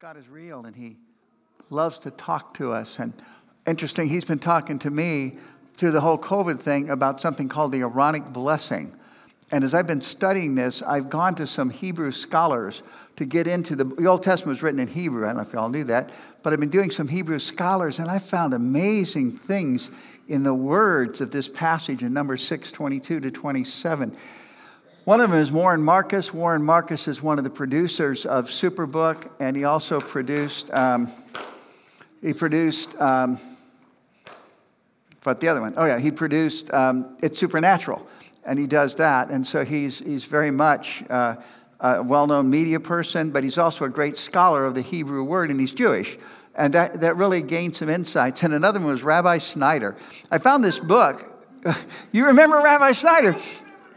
God is real and He loves to talk to us. And interesting, He's been talking to me through the whole COVID thing about something called the Aaronic blessing. And as I've been studying this, I've gone to some Hebrew scholars to get into the, the Old Testament was written in Hebrew. I don't know if you all knew that, but I've been doing some Hebrew scholars, and I found amazing things in the words of this passage in Numbers 6 22 to 27. One of them is Warren Marcus. Warren Marcus is one of the producers of Superbook, and he also produced, um, he produced, um, what the other one? Oh, yeah, he produced um, It's Supernatural, and he does that. And so he's, he's very much uh, a well known media person, but he's also a great scholar of the Hebrew word, and he's Jewish. And that, that really gained some insights. And another one was Rabbi Snyder. I found this book. You remember Rabbi Snyder?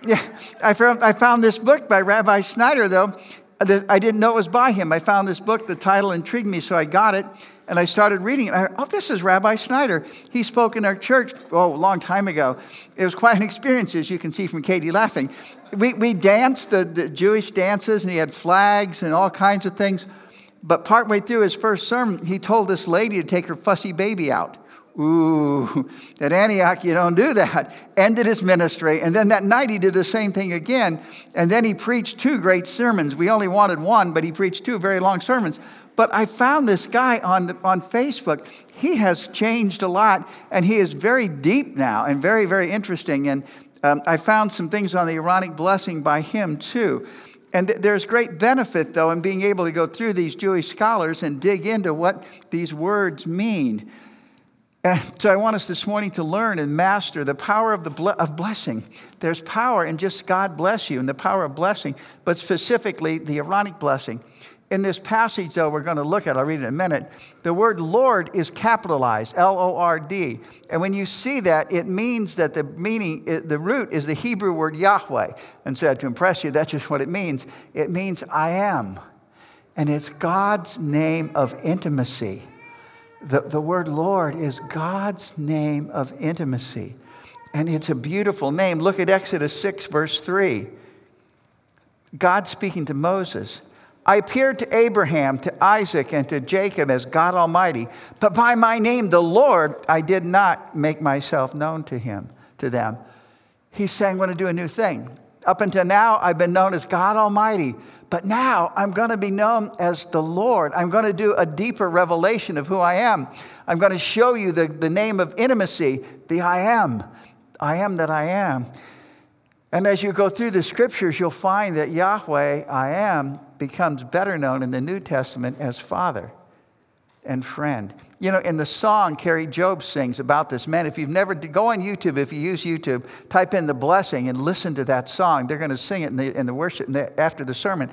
Yeah, I found, I found this book by Rabbi Snyder, though. Uh, I didn't know it was by him. I found this book, the title intrigued me, so I got it and I started reading it. I, oh, this is Rabbi Snyder. He spoke in our church, oh, a long time ago. It was quite an experience, as you can see from Katie laughing. We, we danced the, the Jewish dances, and he had flags and all kinds of things. But partway through his first sermon, he told this lady to take her fussy baby out. Ooh, at Antioch, you don't do that. Ended his ministry. And then that night, he did the same thing again. And then he preached two great sermons. We only wanted one, but he preached two very long sermons. But I found this guy on, the, on Facebook. He has changed a lot, and he is very deep now and very, very interesting. And um, I found some things on the Aaronic blessing by him, too. And th- there's great benefit, though, in being able to go through these Jewish scholars and dig into what these words mean. And so I want us this morning to learn and master the power of, the ble- of blessing. There's power in just God bless you and the power of blessing, but specifically the Aaronic blessing. In this passage, though, we're going to look at, I'll read it in a minute, the word Lord is capitalized, L O R D. And when you see that, it means that the meaning, eh, the root is the Hebrew word Yahweh. And so to impress you, that's just what it means. It means I am. And it's God's name of intimacy. The, the word Lord is God's name of intimacy. And it's a beautiful name. Look at Exodus 6, verse 3. God speaking to Moses. I appeared to Abraham, to Isaac, and to Jacob as God Almighty, but by my name, the Lord, I did not make myself known to him, to them. He's saying, I'm going to do a new thing. Up until now, I've been known as God Almighty, but now I'm going to be known as the Lord. I'm going to do a deeper revelation of who I am. I'm going to show you the, the name of intimacy, the I am. I am that I am. And as you go through the scriptures, you'll find that Yahweh, I am, becomes better known in the New Testament as Father and friend. You know, in the song Kari Jobe sings about this, man, if you've never, go on YouTube, if you use YouTube, type in the blessing and listen to that song. They're going to sing it in the, in the worship in the, after the sermon.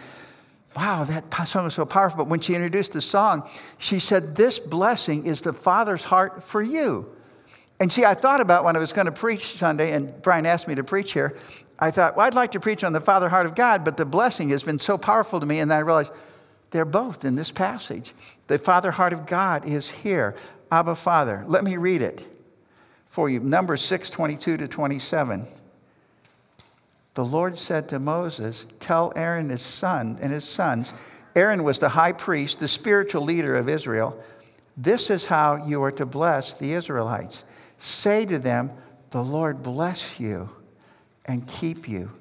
Wow, that song was so powerful. But when she introduced the song, she said, This blessing is the Father's heart for you. And see, I thought about when I was going to preach Sunday, and Brian asked me to preach here. I thought, well, I'd like to preach on the Father heart of God, but the blessing has been so powerful to me. And I realized they're both in this passage. The Father heart of God is here. Abba Father. Let me read it for you. Numbers 6 22 to 27. The Lord said to Moses, Tell Aaron his son and his sons. Aaron was the high priest, the spiritual leader of Israel. This is how you are to bless the Israelites. Say to them, The Lord bless you and keep you.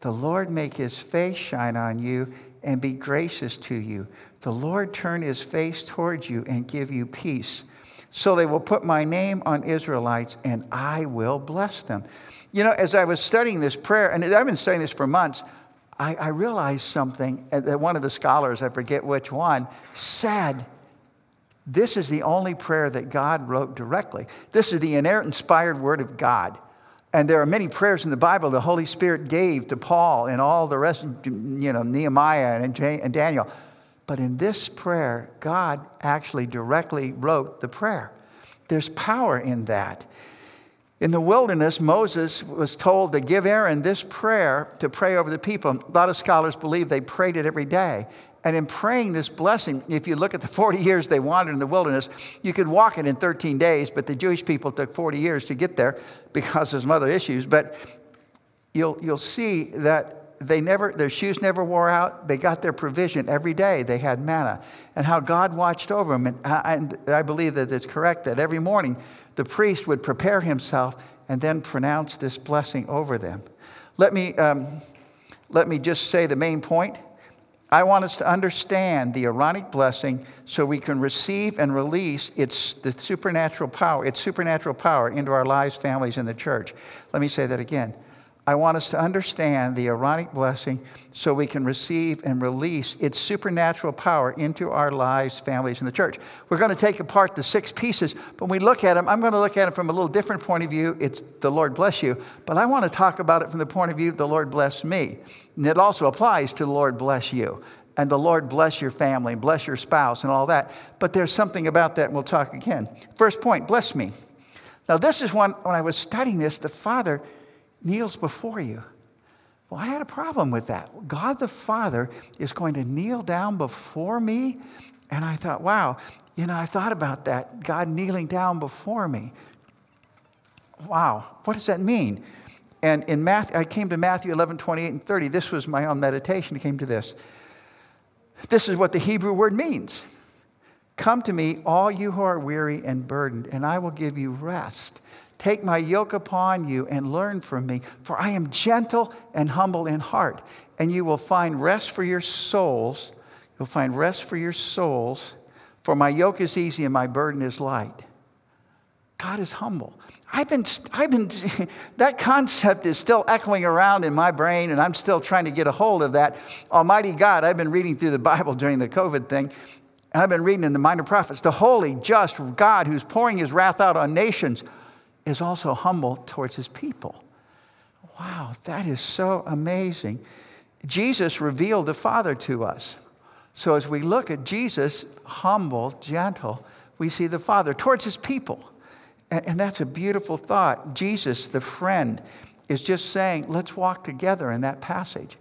The Lord make his face shine on you and be gracious to you. The Lord turn his face towards you and give you peace. So they will put my name on Israelites and I will bless them. You know, as I was studying this prayer, and I've been studying this for months, I, I realized something uh, that one of the scholars, I forget which one, said this is the only prayer that God wrote directly. This is the inerrant, inspired word of God. And there are many prayers in the Bible the Holy Spirit gave to Paul and all the rest, you know, Nehemiah and, and Daniel. But in this prayer, God actually directly wrote the prayer. There's power in that. In the wilderness, Moses was told to give Aaron this prayer to pray over the people. A lot of scholars believe they prayed it every day. And in praying this blessing, if you look at the 40 years they wandered in the wilderness, you could walk it in 13 days, but the Jewish people took 40 years to get there because of some other issues. But you'll, you'll see that they never, their shoes never wore out. They got their provision every day. They had manna. And how God watched over them. And I, and I believe that it's correct that every morning the priest would prepare himself and then pronounce this blessing over them. Let me, um, let me just say the main point. I want us to understand the Aaronic blessing so we can receive and release its the supernatural power, its supernatural power into our lives, families, and the church. Let me say that again. I want us to understand the Aaronic blessing so we can receive and release its supernatural power into our lives, families, and the church. We're going to take apart the six pieces, but when we look at them, I'm going to look at them from a little different point of view. It's the Lord bless you, but I want to talk about it from the point of view of the Lord bless me. And it also applies to the Lord bless you. And the Lord bless your family, and bless your spouse, and all that. But there's something about that, and we'll talk again. First point bless me. Now, this is one, when I was studying this, the Father kneels before you. Well, I had a problem with that. God the Father is going to kneel down before me. And I thought, wow, you know, I thought about that. God kneeling down before me. Wow, what does that mean? And in Matthew, I came to Matthew 11, 28 and 30. This was my own meditation. I came to this. This is what the Hebrew word means Come to me, all you who are weary and burdened, and I will give you rest. Take my yoke upon you and learn from me, for I am gentle and humble in heart, and you will find rest for your souls. You'll find rest for your souls, for my yoke is easy and my burden is light. God is humble. I've been, I've been, that concept is still echoing around in my brain, and I'm still trying to get a hold of that. Almighty God, I've been reading through the Bible during the COVID thing, and I've been reading in the Minor Prophets. The holy, just God who's pouring his wrath out on nations is also humble towards his people. Wow, that is so amazing. Jesus revealed the Father to us. So as we look at Jesus, humble, gentle, we see the Father towards his people. And, that's a beautiful thought. Jesus, the friend, is just saying, let's walk together in that passage.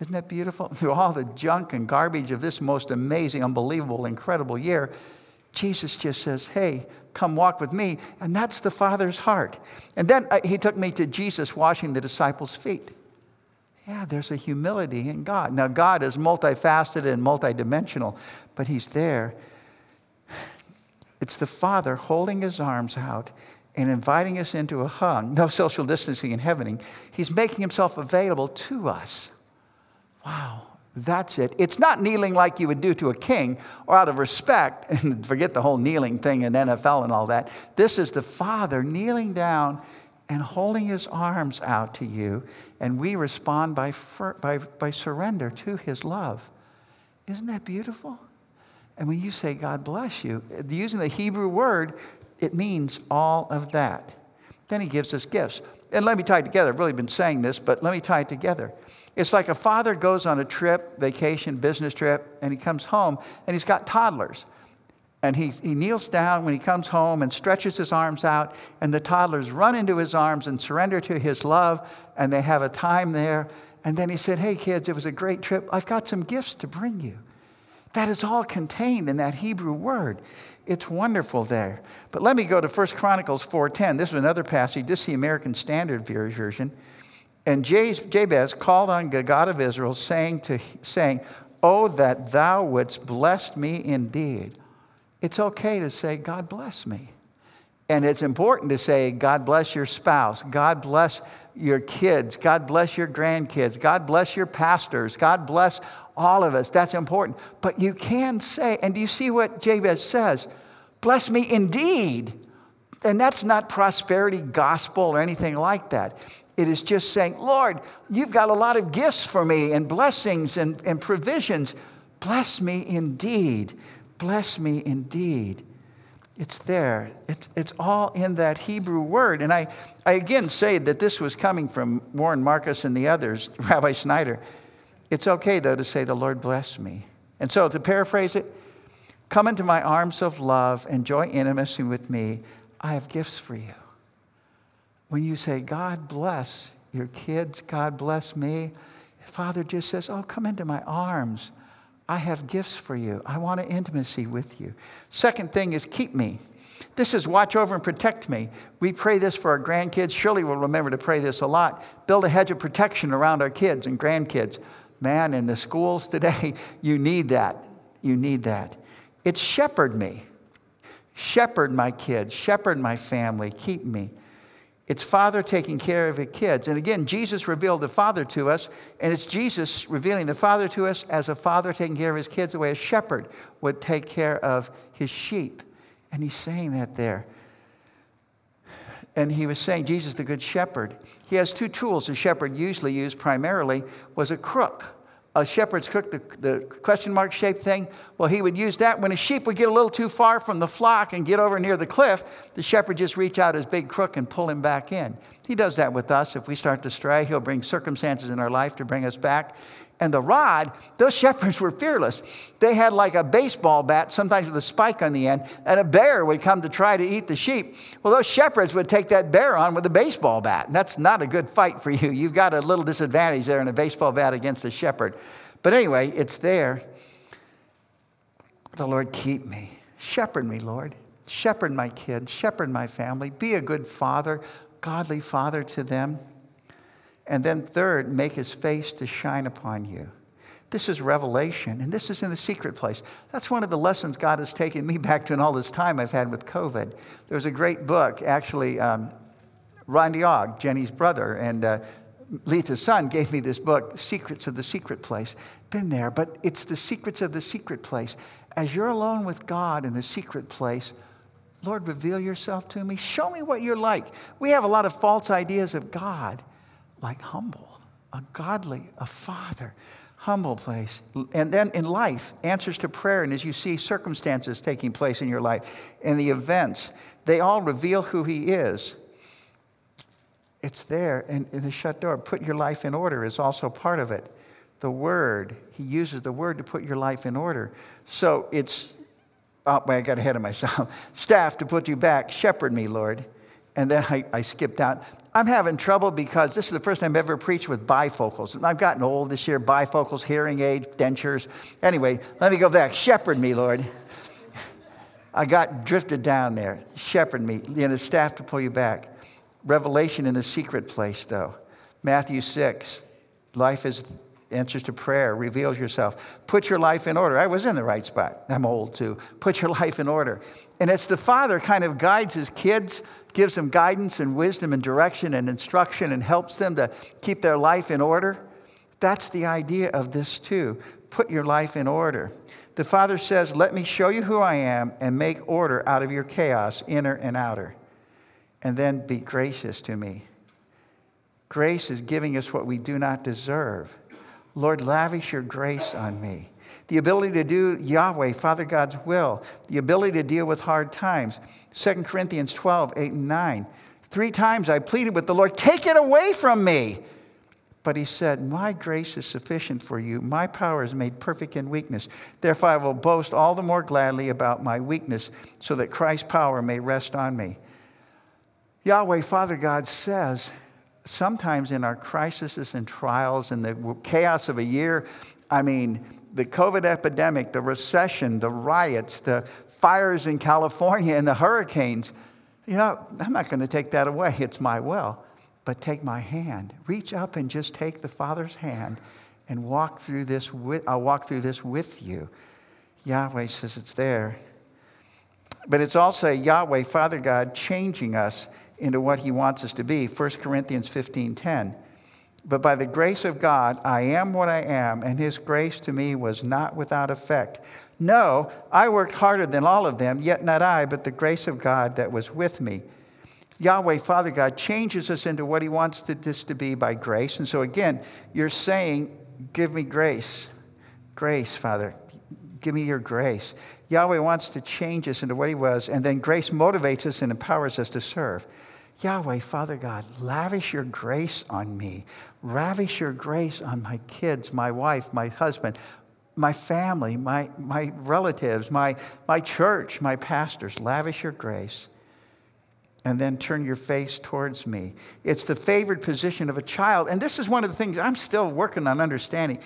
Isn't that beautiful? Through all the junk and garbage of this most amazing, unbelievable, incredible year, Jesus just says, hey, Come walk with me. And that's the Father's heart. And then uh, he took me to Jesus washing the disciples' feet. Yeah, there's a humility in God. Now, God is multifaceted and multidimensional, but he's there. It's the Father holding his arms out and inviting us into a hug. No social distancing in heaven. He's making himself available to us. Wow. That's it. It's not kneeling like you would do to a king or out of respect, and forget the whole kneeling thing in NFL and all that. This is the Father kneeling down and holding his arms out to you, and we respond by, by, by surrender to his love. Isn't that beautiful? And when you say, God bless you, using the Hebrew word, it means all of that. Then he gives us gifts. And let me tie it together. I've really been saying this, but let me tie it together. It's like a father goes on a trip, vacation, business trip, and he comes home and he's got toddlers. And he, he kneels down when he comes home and stretches his arms out, and the toddlers run into his arms and surrender to his love, and they have a time there. And then he said, Hey, kids, it was a great trip. I've got some gifts to bring you. That is all contained in that Hebrew word. It's wonderful there. But let me go to 1 Chronicles 4.10. This is another passage. This is the American Standard Version. And Jabez called on the God of Israel, saying, to, saying, Oh, that thou wouldst bless me indeed. It's okay to say, God bless me. And it's important to say, God bless your spouse. God bless your kids. God bless your grandkids. God bless your pastors. God bless all of us. That's important. But you can say, and do you see what Jabez says? Bless me indeed. And that's not prosperity gospel or anything like that. It is just saying, Lord, you've got a lot of gifts for me and blessings and, and provisions. Bless me indeed. Bless me indeed. It's there. It's, it's all in that Hebrew word. And I, I again say that this was coming from Warren Marcus and the others, Rabbi Snyder. It's okay, though, to say, The Lord bless me. And so, to paraphrase it, come into my arms of love, enjoy intimacy with me. I have gifts for you when you say, God bless your kids, God bless me, Father just says, Oh, come into my arms. I have gifts for you. I want an intimacy with you. Second thing is keep me. This is watch over and protect me. We pray this for our grandkids. Surely we'll remember to pray this a lot. Build a hedge of protection around our kids and grandkids. Man, in the schools today, you need that. You need that. It's shepherd me. Shepherd my kids, shepherd my family, keep me. It's Father taking care of his kids. And again, Jesus revealed the Father to us, and it's Jesus revealing the Father to us as a father taking care of his kids the way a shepherd would take care of his sheep. And he's saying that there. And he was saying, Jesus, the good shepherd. He has two tools a shepherd usually used primarily was a crook a shepherd's crook, the, the question mark shaped thing, well, he would use that. When a sheep would get a little too far from the flock and get over near the cliff, the shepherd just reach out his big crook and pull him back in. He does that with us. If we start to stray, he'll bring circumstances in our life to bring us back and the rod, those shepherds were fearless. They had like a baseball bat, sometimes with a spike on the end, and a bear would come to try to eat the sheep. Well, those shepherds would take that bear on with a baseball bat. And that's not a good fight for you. You've got a little disadvantage there in a baseball bat against a shepherd. But anyway, it's there. The Lord keep me. Shepherd me, Lord. Shepherd my kids. Shepherd my family. Be a good father, godly father to them. And then, third, make his face to shine upon you. This is revelation, and this is in the secret place. That's one of the lessons God has taken me back to in all this time I've had with COVID. There's a great book, actually, um, Randy Ogg, Jenny's brother, and uh, Letha's son gave me this book, Secrets of the Secret Place. Been there, but it's the secrets of the secret place. As you're alone with God in the secret place, Lord, reveal yourself to me. Show me what you're like. We have a lot of false ideas of God like humble, a godly, a father, humble place. And then in life, answers to prayer, and as you see circumstances taking place in your life and the events, they all reveal who He is. It's there in, in the shut door. Put your life in order is also part of it. The word, He uses the word to put your life in order. So it's, oh, I got ahead of myself. Staff to put you back, shepherd me, Lord. And then I, I skipped out. I'm having trouble because this is the first time I've ever preached with bifocals. I've gotten old this year, bifocals, hearing aids, dentures. Anyway, let me go back. Shepherd me, Lord. I got drifted down there. Shepherd me. You know, staff to pull you back. Revelation in the secret place, though. Matthew 6. Life is answers to prayer, reveals yourself. Put your life in order. I was in the right spot. I'm old too. Put your life in order. And it's the father kind of guides his kids gives them guidance and wisdom and direction and instruction and helps them to keep their life in order. That's the idea of this too. Put your life in order. The Father says, Let me show you who I am and make order out of your chaos, inner and outer. And then be gracious to me. Grace is giving us what we do not deserve. Lord, lavish your grace on me the ability to do Yahweh, Father God's will, the ability to deal with hard times. 2 Corinthians 12, 8 and 9. Three times I pleaded with the Lord, take it away from me. But he said, My grace is sufficient for you. My power is made perfect in weakness. Therefore, I will boast all the more gladly about my weakness, so that Christ's power may rest on me. Yahweh, Father God, says, sometimes in our crises and trials and the chaos of a year, I mean, the COVID epidemic, the recession, the riots, the fires in California, and the hurricanes, you know, I'm not going to take that away. It's my will. But take my hand. Reach up and just take the Father's hand and walk through this with, I'll walk through this with you. Yahweh says it's there. But it's also Yahweh, Father God, changing us into what he wants us to be. 1 Corinthians 15 10. But by the grace of God, I am what I am, and his grace to me was not without effect. No, I worked harder than all of them, yet not I, but the grace of God that was with me. Yahweh, Father God, changes us into what he wants this to be by grace. And so again, you're saying, Give me grace. Grace, Father. Give me your grace. Yahweh wants to change us into what he was, and then grace motivates us and empowers us to serve. Yahweh, Father God, lavish your grace on me. Ravish your grace on my kids, my wife, my husband, my family, my, my relatives, my, my church, my pastors. Lavish your grace. And then turn your face towards me. It's the favored position of a child. And this is one of the things I'm still working on understanding.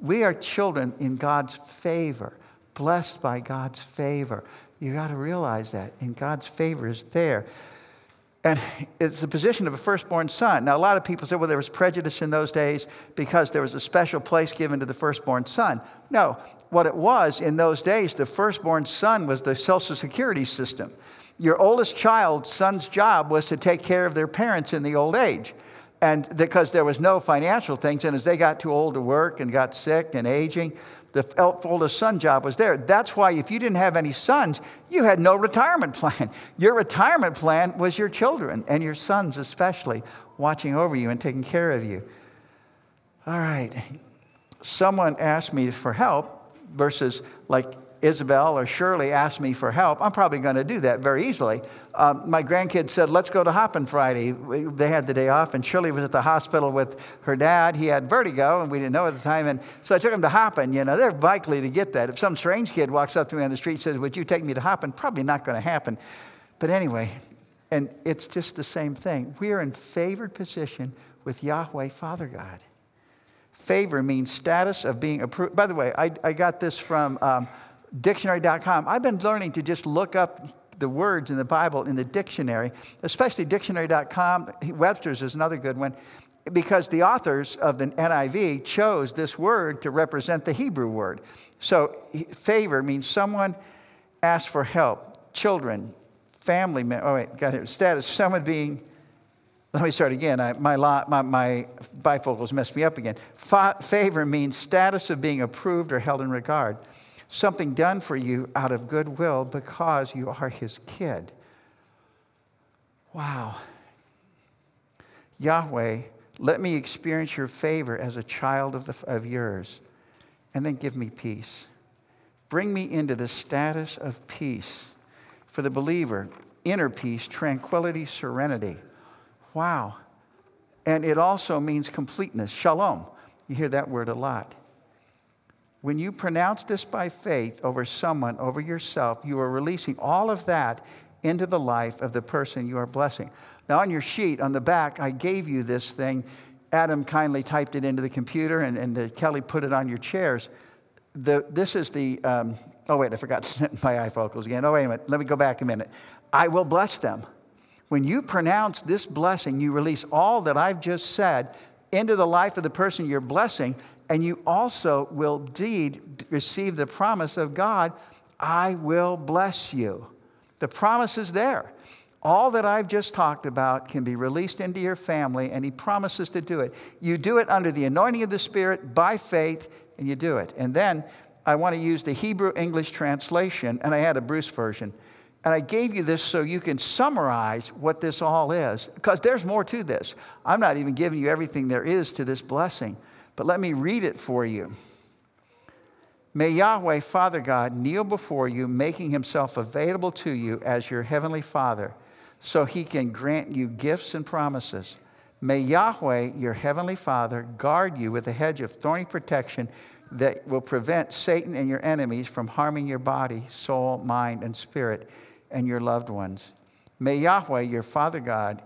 We are children in God's favor, blessed by God's favor. You got to realize that. And God's favor is there. And it's the position of a firstborn son. Now, a lot of people say, well, there was prejudice in those days because there was a special place given to the firstborn son. No, what it was in those days, the firstborn son was the social security system. Your oldest child's son's job was to take care of their parents in the old age. And because there was no financial things, and as they got too old to work and got sick and aging, the oldest son job was there. That's why if you didn't have any sons, you had no retirement plan. Your retirement plan was your children and your sons, especially, watching over you and taking care of you. All right. Someone asked me for help versus like Isabel or Shirley asked me for help, I'm probably going to do that very easily. Um, my grandkids said, Let's go to Hoppin Friday. They had the day off, and Shirley was at the hospital with her dad. He had vertigo, and we didn't know at the time. And so I took him to Hoppin. You know, they're likely to get that. If some strange kid walks up to me on the street and says, Would you take me to Hoppin? Probably not going to happen. But anyway, and it's just the same thing. We are in favored position with Yahweh, Father God. Favor means status of being approved. By the way, I, I got this from. Um, dictionary.com. I've been learning to just look up the words in the Bible in the dictionary, especially dictionary.com. Webster's is another good one because the authors of the NIV chose this word to represent the Hebrew word. So, favor means someone asks for help, children, family, oh wait, got it, status, someone being, let me start again. I, my, my, my bifocals messed me up again. Fa- favor means status of being approved or held in regard something done for you out of goodwill because you are his kid. Wow. Yahweh, let me experience your favor as a child of, the, of yours, and then give me peace. Bring me into the status of peace. For the believer, inner peace, tranquility, serenity. Wow. And it also means completeness, shalom. You hear that word a lot. When you pronounce this by faith over someone, over yourself, you are releasing all of that into the life of the person you are blessing. Now, on your sheet on the back, I gave you this thing. Adam kindly typed it into the computer, and, and uh, Kelly put it on your chairs. The, this is the, um, oh, wait, I forgot my ifocals again. Oh, wait a minute. Let me go back a minute. I will bless them. When you pronounce this blessing, you release all that I've just said into the life of the person you're blessing, and you also will indeed receive the promise of God I will bless you. The promise is there. All that I've just talked about can be released into your family, and He promises to do it. You do it under the anointing of the Spirit by faith, and you do it. And then I want to use the Hebrew English translation, and I had a Bruce version. And I gave you this so you can summarize what this all is, because there's more to this. I'm not even giving you everything there is to this blessing. But let me read it for you. May Yahweh, Father God, kneel before you, making himself available to you as your heavenly Father, so he can grant you gifts and promises. May Yahweh, your heavenly Father, guard you with a hedge of thorny protection that will prevent Satan and your enemies from harming your body, soul, mind, and spirit, and your loved ones. May Yahweh, your Father God,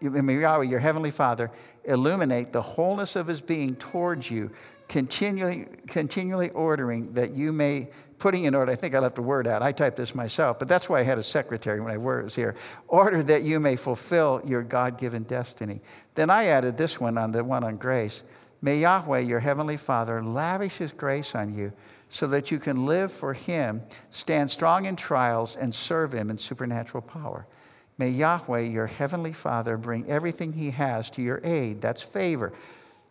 may Yahweh, your heavenly Father, illuminate the wholeness of his being towards you, continually, continually ordering that you may, putting in order, I think I left a word out. I typed this myself, but that's why I had a secretary when I was here. Order that you may fulfill your God given destiny. Then I added this one on the one on grace. May Yahweh, your heavenly Father, lavish his grace on you so that you can live for him, stand strong in trials, and serve him in supernatural power. May Yahweh, your heavenly Father, bring everything he has to your aid. That's favor,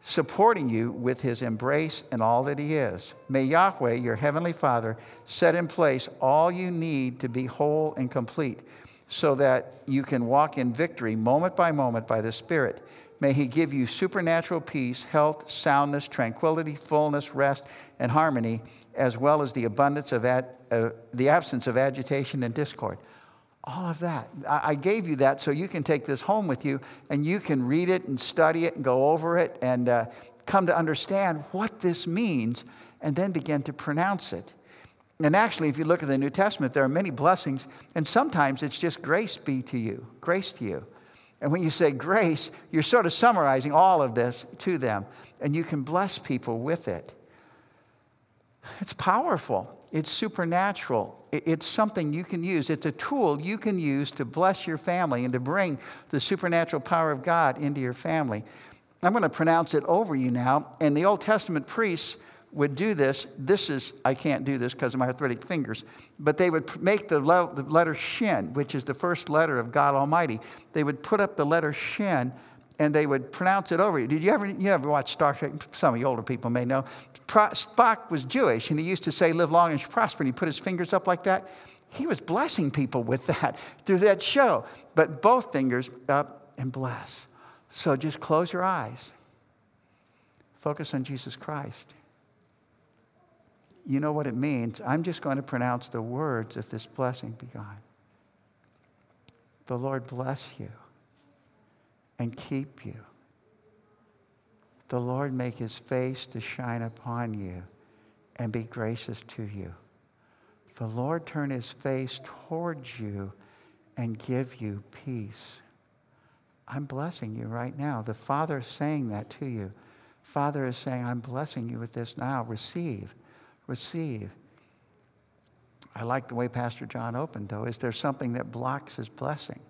supporting you with his embrace and all that he is. May Yahweh, your heavenly Father, set in place all you need to be whole and complete so that you can walk in victory moment by moment by the Spirit. May he give you supernatural peace, health, soundness, tranquility, fullness, rest, and harmony, as well as the abundance of ad, uh, the absence of agitation and discord. All of that. I gave you that so you can take this home with you and you can read it and study it and go over it and uh, come to understand what this means and then begin to pronounce it. And actually, if you look at the New Testament, there are many blessings, and sometimes it's just grace be to you, grace to you. And when you say grace, you're sort of summarizing all of this to them, and you can bless people with it. It's powerful, it's supernatural, it's something you can use. It's a tool you can use to bless your family and to bring the supernatural power of God into your family. I'm going to pronounce it over you now. And the Old Testament priests would do this. This is, I can't do this because of my arthritic fingers, but they would make the, letter shin, which is the first letter of God Almighty. They would put up the letter shin and they would pronounce it over you. Did you ever, you ever watch Star Trek? Some of you older people may know. Spock was Jewish and he used to say, live long and prosper, and he put his fingers up like that. He was blessing people with that through that show. But both fingers up and bless. So just close your eyes. Focus on Jesus Christ you know what it means. I'm just going to pronounce the words of this blessing be God. The Lord bless you and keep you. The Lord make his face to shine upon you and be gracious to you. The Lord turn his face towards you and give you peace. I'm blessing you right now. The Father is saying that to you. Father is saying, I'm blessing you with this now. Receive receive. I like the way Pastor John opened, though. Is there something that blocks his blessing?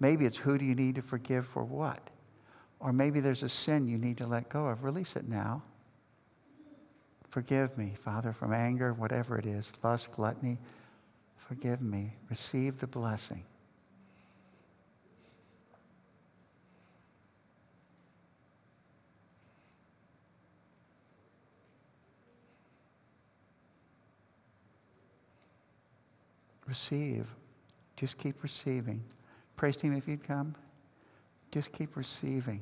Maybe it's who do you need to forgive for what? Or maybe there's a sin you need to let go of. Release it now. Forgive me, Father, from anger, whatever it is, lust, gluttony. Forgive me. Receive the blessing. receive. Just keep receiving. Praise team, if you'd come, just keep receiving.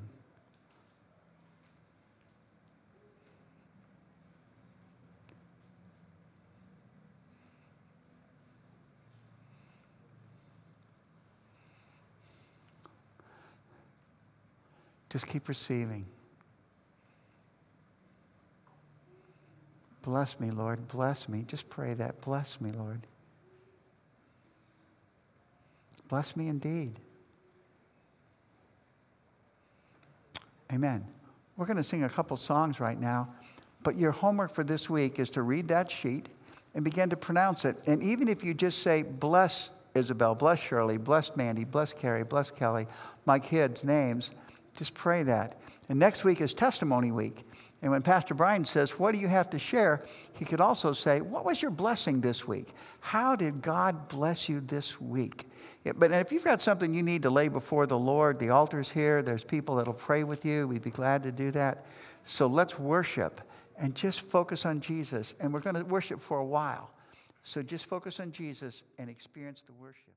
Just keep receiving. Bless me, Lord. Bless me. Just pray that. Bless me, Lord. Bless me indeed. Amen. We're going to sing a couple songs right now, but your homework for this week is to read that sheet and begin to pronounce it. And even if you just say, bless Isabel, bless Shirley, bless Mandy, bless Carrie, bless Kelly, my kids' names, just pray that. And next week is testimony week. And when Pastor Brian says, What do you have to share? he could also say, What was your blessing this week? How did God bless you this week? But if you've got something you need to lay before the Lord, the altar's here. There's people that'll pray with you. We'd be glad to do that. So let's worship and just focus on Jesus. And we're going to worship for a while. So just focus on Jesus and experience the worship.